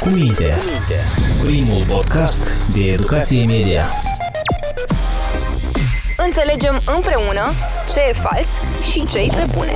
Cu minte. Primul podcast de educație media. Înțelegem împreună ce e fals și ce e pe bune.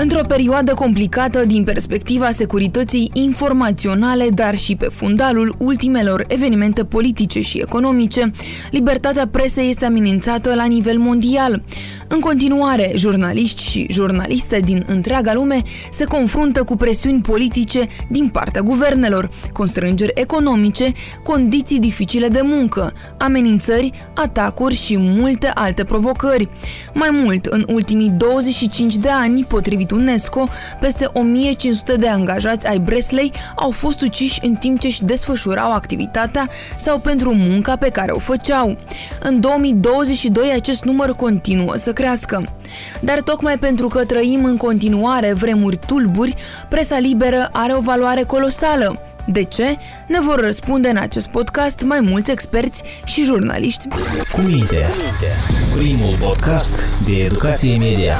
Într-o perioadă complicată din perspectiva securității informaționale, dar și pe fundalul ultimelor evenimente politice și economice, libertatea presei este amenințată la nivel mondial. În continuare, jurnaliști și jurnaliste din întreaga lume se confruntă cu presiuni politice din partea guvernelor, constrângeri economice, condiții dificile de muncă, amenințări, atacuri și multe alte provocări. Mai mult, în ultimii 25 de ani, potrivit UNESCO, peste 1500 de angajați ai Bresley au fost uciși în timp ce își desfășurau activitatea sau pentru munca pe care o făceau. În 2022 acest număr continuă să crească. Dar tocmai pentru că trăim în continuare vremuri tulburi, presa liberă are o valoare colosală. De ce? Ne vor răspunde în acest podcast mai mulți experți și jurnaliști. Cu minte. Primul podcast de educație media.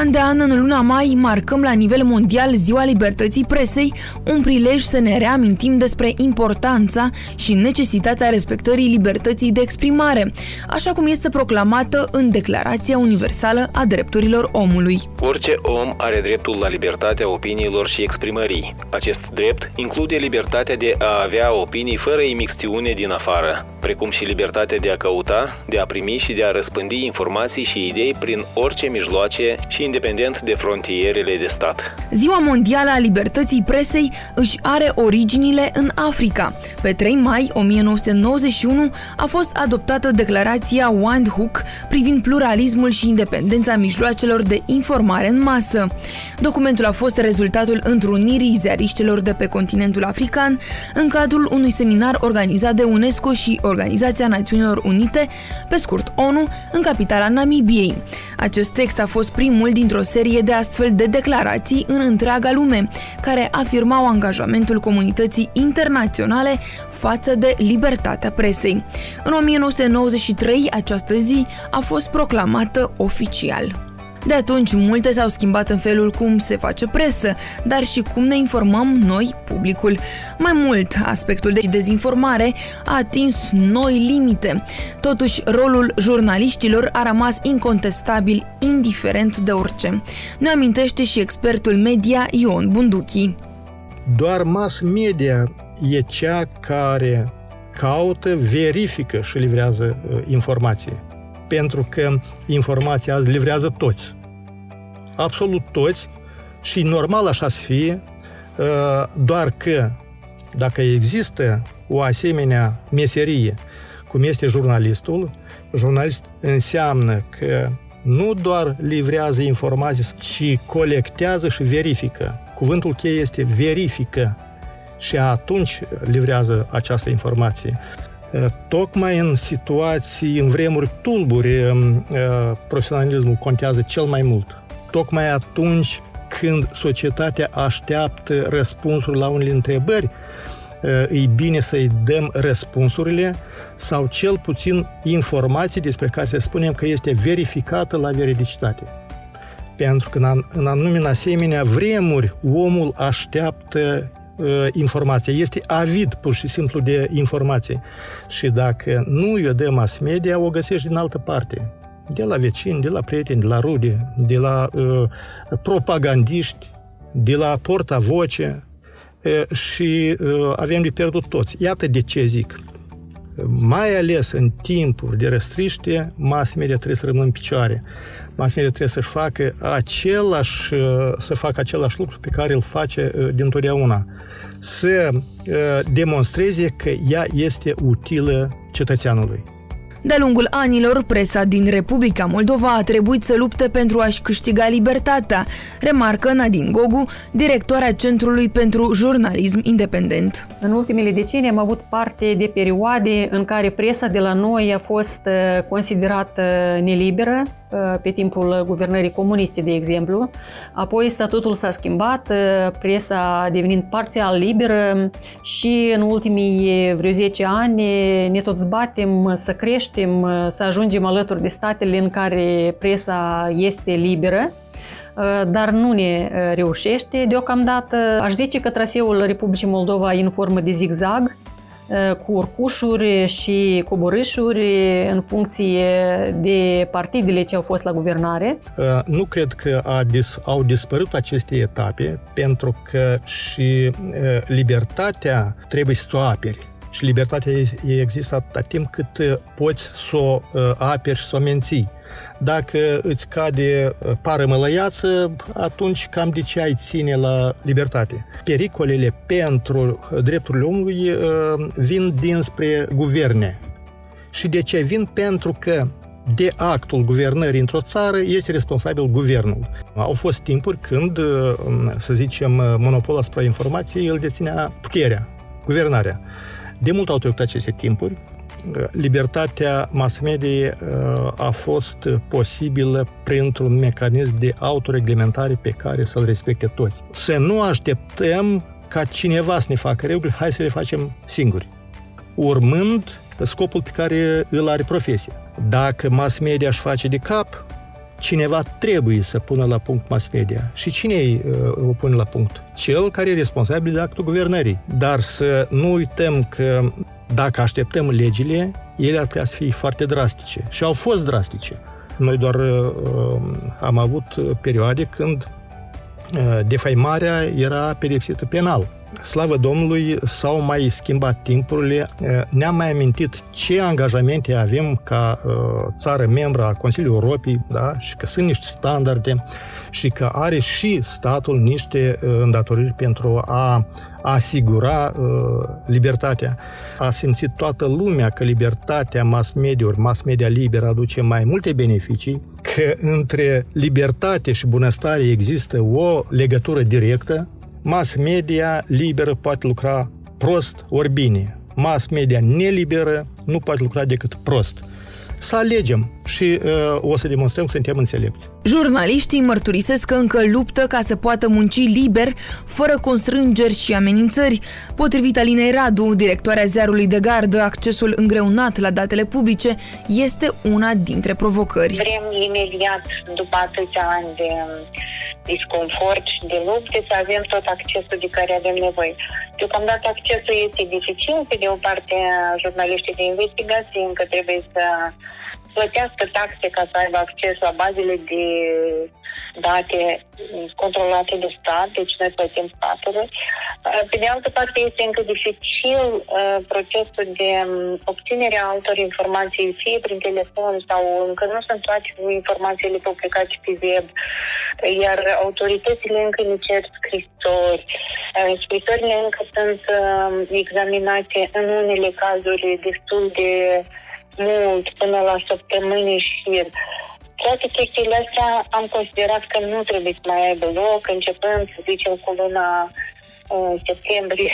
An de an, în luna mai, marcăm la nivel mondial Ziua Libertății Presei, un prilej să ne reamintim despre importanța și necesitatea respectării libertății de exprimare, așa cum este proclamată în Declarația Universală a Drepturilor Omului. Orice om are dreptul la libertatea opiniilor și exprimării. Acest drept include libertatea de a avea opinii fără imixtiune din afară, precum și libertatea de a căuta, de a primi și de a răspândi informații și idei prin orice mijloace și independent de frontierele de stat. Ziua Mondială a Libertății Presei își are originile în Africa. Pe 3 mai 1991 a fost adoptată declarația Windhoek privind pluralismul și independența mijloacelor de informare în masă. Documentul a fost rezultatul întrunirii ziariștilor de pe continentul african în cadrul unui seminar organizat de UNESCO și Organizația Națiunilor Unite, pe scurt ONU, în capitala Namibiei. Acest text a fost primul dintr-o serie de astfel de declarații în întreaga lume, care afirmau angajamentul comunității internaționale față de libertatea presei. În 1993, această zi a fost proclamată oficial. De atunci, multe s-au schimbat în felul cum se face presă, dar și cum ne informăm noi, publicul. Mai mult, aspectul de dezinformare a atins noi limite. Totuși, rolul jurnaliștilor a rămas incontestabil, indiferent de orice. Ne amintește și expertul media Ion Bunduchi. Doar mass media e cea care caută, verifică și livrează uh, informații pentru că informația azi livrează toți. Absolut toți și normal așa să fie, uh, doar că dacă există o asemenea meserie, cum este jurnalistul, jurnalist înseamnă că nu doar livrează informații, ci colectează și verifică. Cuvântul cheie este verifică și atunci livrează această informație. Tocmai în situații, în vremuri tulburi, profesionalismul contează cel mai mult. Tocmai atunci când societatea așteaptă răspunsuri la unele întrebări, e bine să-i dăm răspunsurile sau cel puțin informații despre care să spunem că este verificată la veridicitate. Pentru că în anume în asemenea vremuri omul așteaptă uh, informație, este avid pur și simplu de informație. Și dacă nu îi dăm mass media, o găsești din altă parte. De la vecini, de la prieteni, de la rude, de la uh, propagandiști, de la portavoce uh, și uh, avem de pierdut toți. Iată de ce zic mai ales în timpuri de restriște, mass media trebuie să rămână în picioare. Mass media trebuie să facă același, să facă același lucru pe care îl face uh, dintotdeauna. Să uh, demonstreze că ea este utilă cetățeanului. De-a lungul anilor, presa din Republica Moldova a trebuit să lupte pentru a-și câștiga libertatea, remarcă Nadine Gogu, directoarea Centrului pentru Jurnalism Independent. În ultimele decenii am avut parte de perioade în care presa de la noi a fost uh, considerată neliberă, pe timpul guvernării comuniste, de exemplu. Apoi statutul s-a schimbat, presa a devenit parțial liberă și în ultimii vreo 10 ani ne tot zbatem să creștem, să ajungem alături de statele în care presa este liberă dar nu ne reușește deocamdată. Aș zice că traseul Republicii Moldova e în formă de zigzag, cu urcușuri și coborâșuri în funcție de partidele ce au fost la guvernare. Nu cred că a dis- au dispărut aceste etape, pentru că și libertatea trebuie să o aperi. Și libertatea există atâta timp cât poți să o aperi și să o menții. Dacă îți cade uh, pară mălăiață, atunci cam de ce ai ține la libertate. Pericolele pentru uh, drepturile omului uh, vin dinspre guverne. Și de ce vin? Pentru că de actul guvernării într-o țară este responsabil guvernul. Au fost timpuri când, să zicem, monopolul asupra informației îl deținea puterea, guvernarea. De mult au trecut aceste timpuri, libertatea mass media uh, a fost posibilă printr-un mecanism de autoreglementare pe care să-l respecte toți. Să nu așteptăm ca cineva să ne facă reguli, hai să le facem singuri, urmând scopul pe care îl are profesia. Dacă mass media își face de cap, cineva trebuie să pună la punct mass media. Și cine uh, o pune la punct? Cel care e responsabil de actul guvernării. Dar să nu uităm că dacă așteptăm legile, ele ar putea să fie foarte drastice. Și au fost drastice. Noi doar uh, am avut perioade când uh, defaimarea era pedepsită penal. Slavă Domnului, s-au mai schimbat timpurile, uh, ne-am mai amintit ce angajamente avem ca uh, țară membră a Consiliului Europei, da? și că sunt niște standarde și că are și statul niște uh, îndatoriri pentru a asigura uh, libertatea. A simțit toată lumea că libertatea mass media mass media liberă aduce mai multe beneficii, că între libertate și bunăstare există o legătură directă, mass media liberă poate lucra prost ori bine. Mass media neliberă nu poate lucra decât prost să alegem și uh, o să demonstrăm că suntem înțelepți. Jurnaliștii mărturisesc că încă luptă ca să poată munci liber, fără constrângeri și amenințări. Potrivit Alinei Radu, directoarea ziarului de gardă, accesul îngreunat la datele publice este una dintre provocări. Vrem imediat, după atâția ani de disconfort și de lupte, să avem tot accesul de care avem nevoie. Deocamdată accesul este dificil, pe de o parte jurnaliștii de investigație încă trebuie să plătească taxe ca să aibă acces la bazele de date controlate de stat, deci noi plătim statele. Pe de altă parte, este încă dificil uh, procesul de um, obținere a altor informații, fie prin telefon sau încă nu sunt toate informațiile publicate pe web, iar autoritățile încă ne cer scrisori. Uh, scrisorile încă sunt uh, examinate în unele cazuri destul de mult, până la săptămâni și toate chestiile astea am considerat că nu trebuie să mai aibă loc, începând, să zicem, cu luna uh, septembrie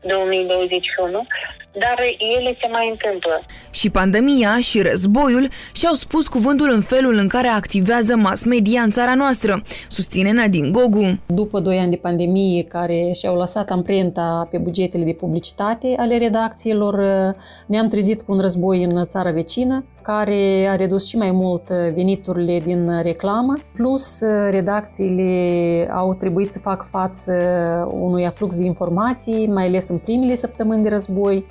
2021, dar ele se mai întâmplă. Și pandemia și războiul și-au spus cuvântul în felul în care activează mass media în țara noastră, susține Nadine Gogu. După doi ani de pandemie care și-au lăsat amprenta pe bugetele de publicitate ale redacțiilor, ne-am trezit cu un război în țara vecină, care a redus și mai mult veniturile din reclamă, plus redacțiile au trebuit să facă față unui aflux de informații, mai ales în primele săptămâni de război,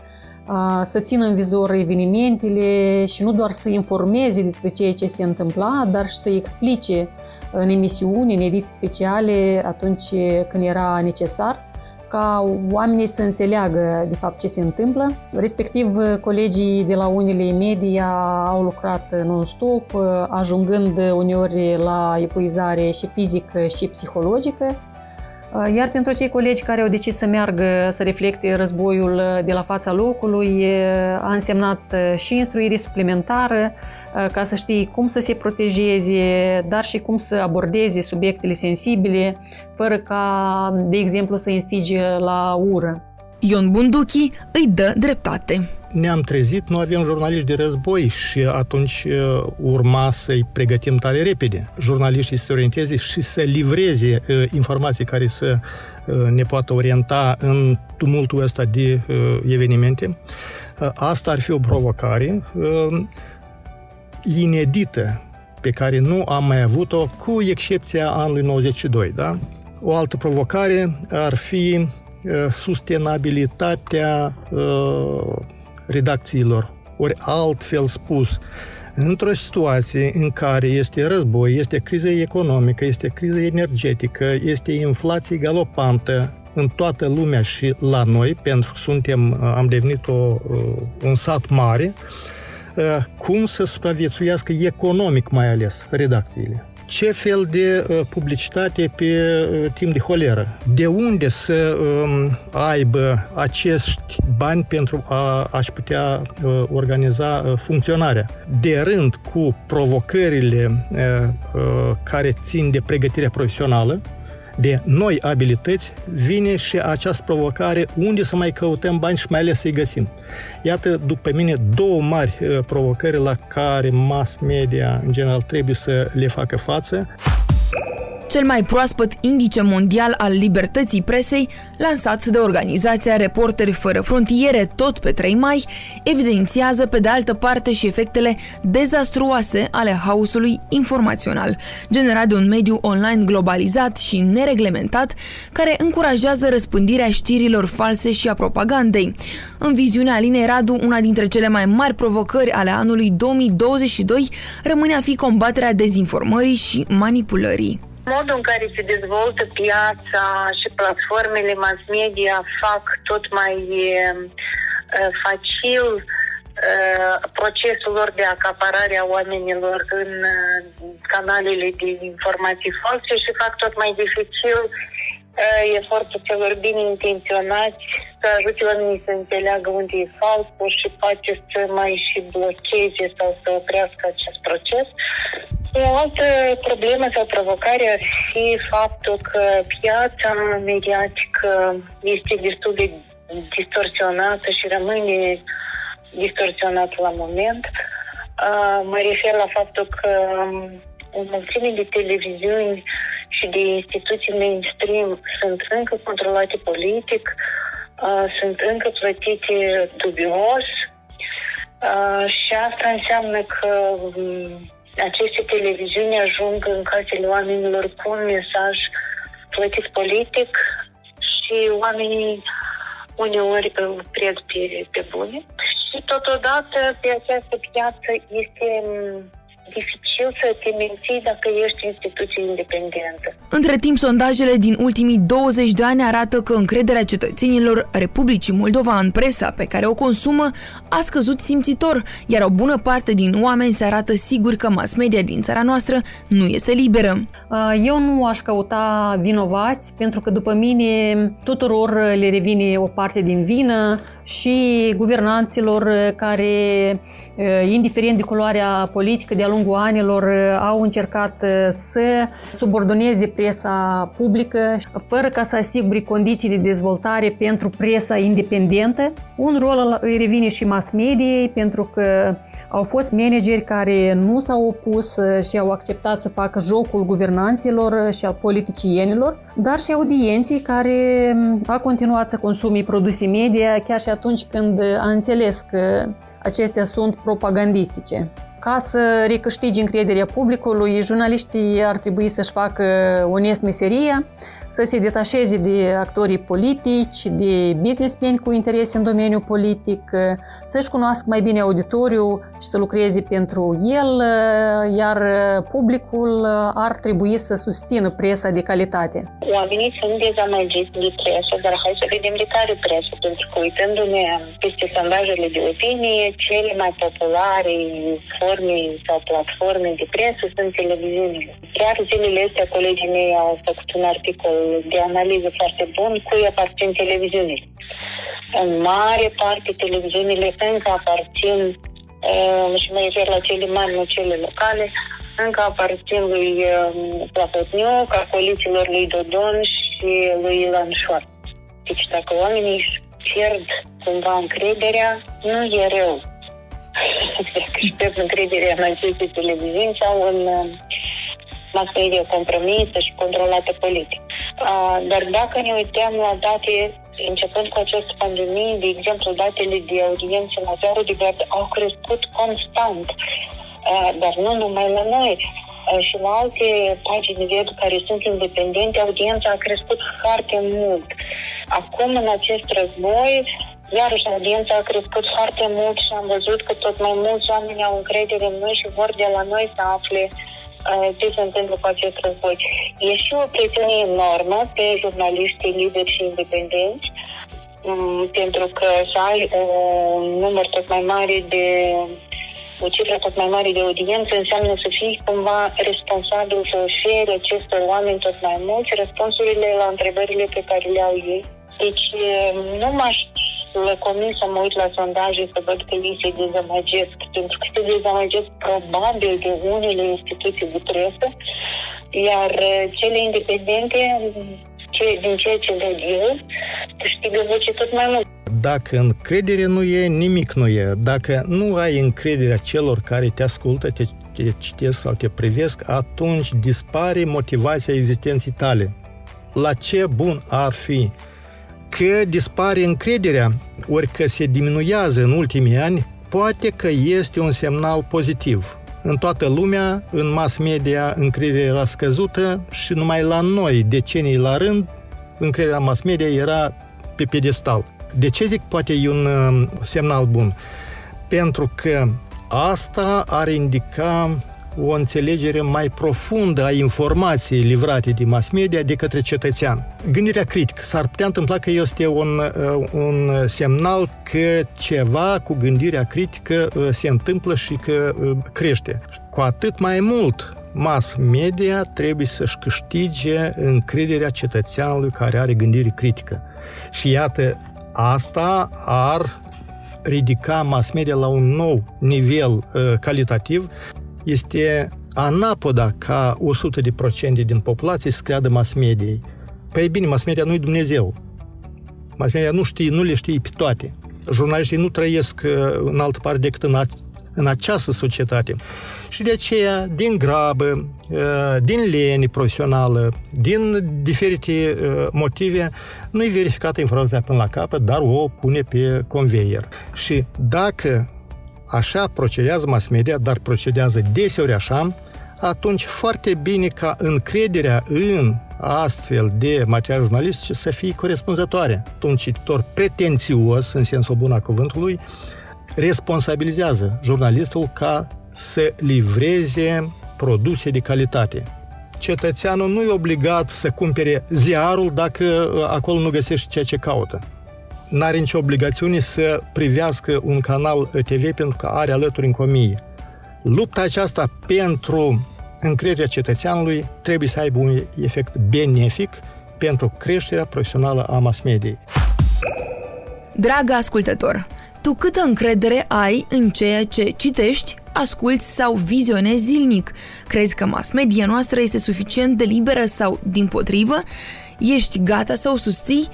să țină în vizor evenimentele și nu doar să informeze despre ceea ce se întâmpla, dar și să explice în emisiuni, în ediții speciale, atunci când era necesar, ca oamenii să înțeleagă de fapt ce se întâmplă. Respectiv, colegii de la unele media au lucrat non-stop, ajungând uneori la epuizare și fizică și psihologică, Uh, iar pentru cei colegi care au decis să meargă să reflecte războiul uh, de la fața locului, a însemnat uh, și instruire suplimentară ca să știi cum să se protejeze, dar și cum să abordeze subiectele sensibile, fără ca, de exemplu, să instige la ură. Ion Bunduchi îi dă dreptate. Ne-am trezit, nu avem jurnaliști de război și atunci uh, urma să-i pregătim tare repede. Jurnaliștii să se orienteze și să livreze uh, informații care să uh, ne poată orienta în tumultul ăsta de evenimente. Asta ar fi o provocare inedită pe care nu am mai avut-o, cu excepția anului 92. Da? O altă provocare ar fi sustenabilitatea redacțiilor. Ori altfel spus, într-o situație în care este război, este criză economică, este criză energetică, este inflație galopantă în toată lumea și la noi, pentru că suntem, am devenit o, un sat mare, cum să supraviețuiască economic mai ales redacțiile ce fel de uh, publicitate pe uh, timp de holeră. De unde să um, aibă acești bani pentru a, a-și putea uh, organiza uh, funcționarea. De rând cu provocările uh, uh, care țin de pregătirea profesională, de noi abilități, vine și această provocare unde să mai căutăm bani și mai ales să-i găsim. Iată, după mine, două mari uh, provocări la care mass media, în general, trebuie să le facă față. Cel mai proaspăt indice mondial al libertății presei, lansat de organizația Reporteri Fără Frontiere tot pe 3 mai, evidențiază pe de altă parte și efectele dezastruoase ale haosului informațional, generat de un mediu online globalizat și nereglementat, care încurajează răspândirea știrilor false și a propagandei. În viziunea Alinei Radu, una dintre cele mai mari provocări ale anului 2022 rămâne a fi combaterea dezinformării și manipulării. Modul în care se dezvoltă piața și platformele mass media fac tot mai uh, facil uh, procesul lor de acaparare a oamenilor în uh, canalele de informații false și fac tot mai dificil uh, efortul celor bine intenționați să ajute oamenii să înțeleagă unde e falsul și poate să mai și blocheze sau să oprească acest proces. O altă problemă sau provocare ar fi faptul că piața mediatică este destul de distorsionată și rămâne distorsionată la moment. Mă refer la faptul că o mulțime de televiziuni și de instituții mainstream sunt încă controlate politic, sunt încă plătite dubios și asta înseamnă că aceste televiziuni ajung în casele oamenilor cu un mesaj plătit politic și oamenii uneori îl cred pe, pe bune. Și totodată pe această piață este dificil să te menții dacă ești instituție independentă. Între timp, sondajele din ultimii 20 de ani arată că încrederea cetățenilor Republicii Moldova în presa pe care o consumă a scăzut simțitor, iar o bună parte din oameni se arată siguri că mass media din țara noastră nu este liberă. Eu nu aș căuta vinovați, pentru că după mine tuturor le revine o parte din vină și guvernanților care, indiferent de culoarea politică, de-a lungul anilor, au încercat să subordoneze presa publică, fără ca să asigure condiții de dezvoltare pentru presa independentă. Un rol îi revine și mass mediei, pentru că au fost manageri care nu s-au opus și au acceptat să facă jocul guvernanților și al politicienilor, dar și audienții care a continuat să consume produse media chiar și atunci când a înțeles că acestea sunt propagandistice. Ca să recâștigi încrederea publicului, jurnaliștii ar trebui să-și facă onest meseria, să se detașeze de actorii politici, de businessmen cu interese în domeniul politic, să-și cunoască mai bine auditoriul și să lucreze pentru el, iar publicul ar trebui să susțină presa de calitate. Oamenii sunt dezamăgiți de presă, dar hai să vedem de care presă, pentru că uitându-ne peste sondajele de opinie, cele mai populare forme sau platforme de presă sunt televiziunile. Chiar zilele astea colegii mei au făcut un articol de analiză foarte bun cui aparțin televiziunile. În mare parte, televiziunile încă aparțin, uh, și mă refer la cele mari, nu cele locale, încă aparțin lui uh, Plapotniuc, a coaliților lui Dodon și lui Ilan Șoar. Deci dacă oamenii își pierd cumva încrederea, nu e rău. Dacă își încrederea în aceste televiziuni sau în uh, mass media compromisă și controlată politic. Uh, dar dacă ne uităm la date începând cu această pandemie, de exemplu, datele de audiență la ziarul de gard au crescut constant, uh, dar nu numai la noi și la alte pagini web care sunt independente, audiența a crescut foarte mult. Acum, în acest război, iarăși audiența a crescut foarte mult și am văzut că tot mai mulți oameni au încredere în noi și vor de la noi să afle uh, ce se întâmplă cu acest război. E și o presiune enormă pe jurnaliștii liberi și independenți, um, pentru că să ai un număr tot mai mare de o cifră tot mai mare de audiență înseamnă să fii cumva responsabil să oferi acestor oameni tot mai mulți răspunsurile la întrebările pe care le au ei. Deci nu m-aș lăcomi să mă uit la sondaje să văd că ei se dezamăgesc, pentru că se dezamăgesc probabil de unele instituții de presă, iar cele independente, din ceea ce văd eu, câștigă voce tot mai mult. Dacă încredere nu e, nimic nu e. Dacă nu ai încrederea celor care te ascultă, te, te citesc sau te privesc, atunci dispare motivația existenței tale. La ce bun ar fi că dispare încrederea, ori că se diminuează în ultimii ani, poate că este un semnal pozitiv. În toată lumea, în mass media, încrederea era scăzută și numai la noi, decenii la rând, încrederea mass media era pe pedestal. De ce zic poate e un uh, semnal bun? Pentru că asta ar indica o înțelegere mai profundă a informației livrate de mass media de către cetățean. Gândirea critică. S-ar putea întâmpla că este un, uh, un semnal că ceva cu gândirea critică uh, se întâmplă și că crește. Cu atât mai mult mass media trebuie să-și câștige încrederea cetățeanului care are gândire critică. Și iată, Asta ar ridica mass media la un nou nivel uh, calitativ. Este anapoda ca 100% din populație să creadă mass mediei. Păi bine, mass media nu e Dumnezeu. Mass media nu știe, nu le știe pe toate. Jurnaliștii nu trăiesc uh, în altă parte decât în, a, în această societate. Și de aceea, din grabă, uh, din leni profesională, din diferite uh, motive, nu e verificată informația până la capăt, dar o pune pe conveier. Și dacă așa procedează mass media, dar procedează deseori așa, atunci foarte bine ca încrederea în astfel de material jurnalistic să fie corespunzătoare. Un cititor pretențios, în sensul bun a cuvântului, responsabilizează jurnalistul ca să livreze produse de calitate. Cetățeanul nu e obligat să cumpere ziarul dacă uh, acolo nu găsește ceea ce caută. N-are nicio obligațiune să privească un canal TV pentru că are alături în comie. Lupta aceasta pentru încrederea cetățeanului trebuie să aibă un efect benefic pentru creșterea profesională a mass mediei. Dragă ascultător, tu câtă încredere ai în ceea ce citești, asculți sau vizionezi zilnic? Crezi că mass media noastră este suficient de liberă sau, din potrivă, ești gata să o susții?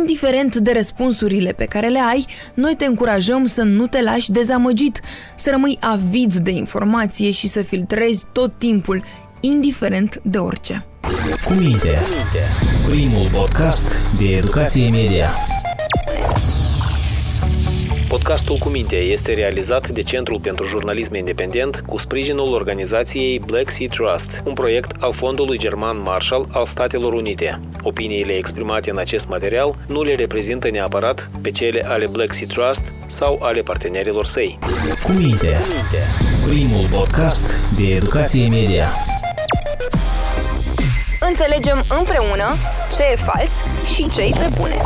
Indiferent de răspunsurile pe care le ai, noi te încurajăm să nu te lași dezamăgit, să rămâi avid de informație și să filtrezi tot timpul, indiferent de orice. Cu minte, primul podcast de educație media. Podcastul cu minte este realizat de Centrul pentru Jurnalism Independent cu sprijinul organizației Black Sea Trust, un proiect al Fondului German Marshall al Statelor Unite. Opiniile exprimate în acest material nu le reprezintă neapărat pe cele ale Black Sea Trust sau ale partenerilor săi. Cu minte, primul podcast de educație media. Înțelegem împreună ce e fals și ce e pe bune.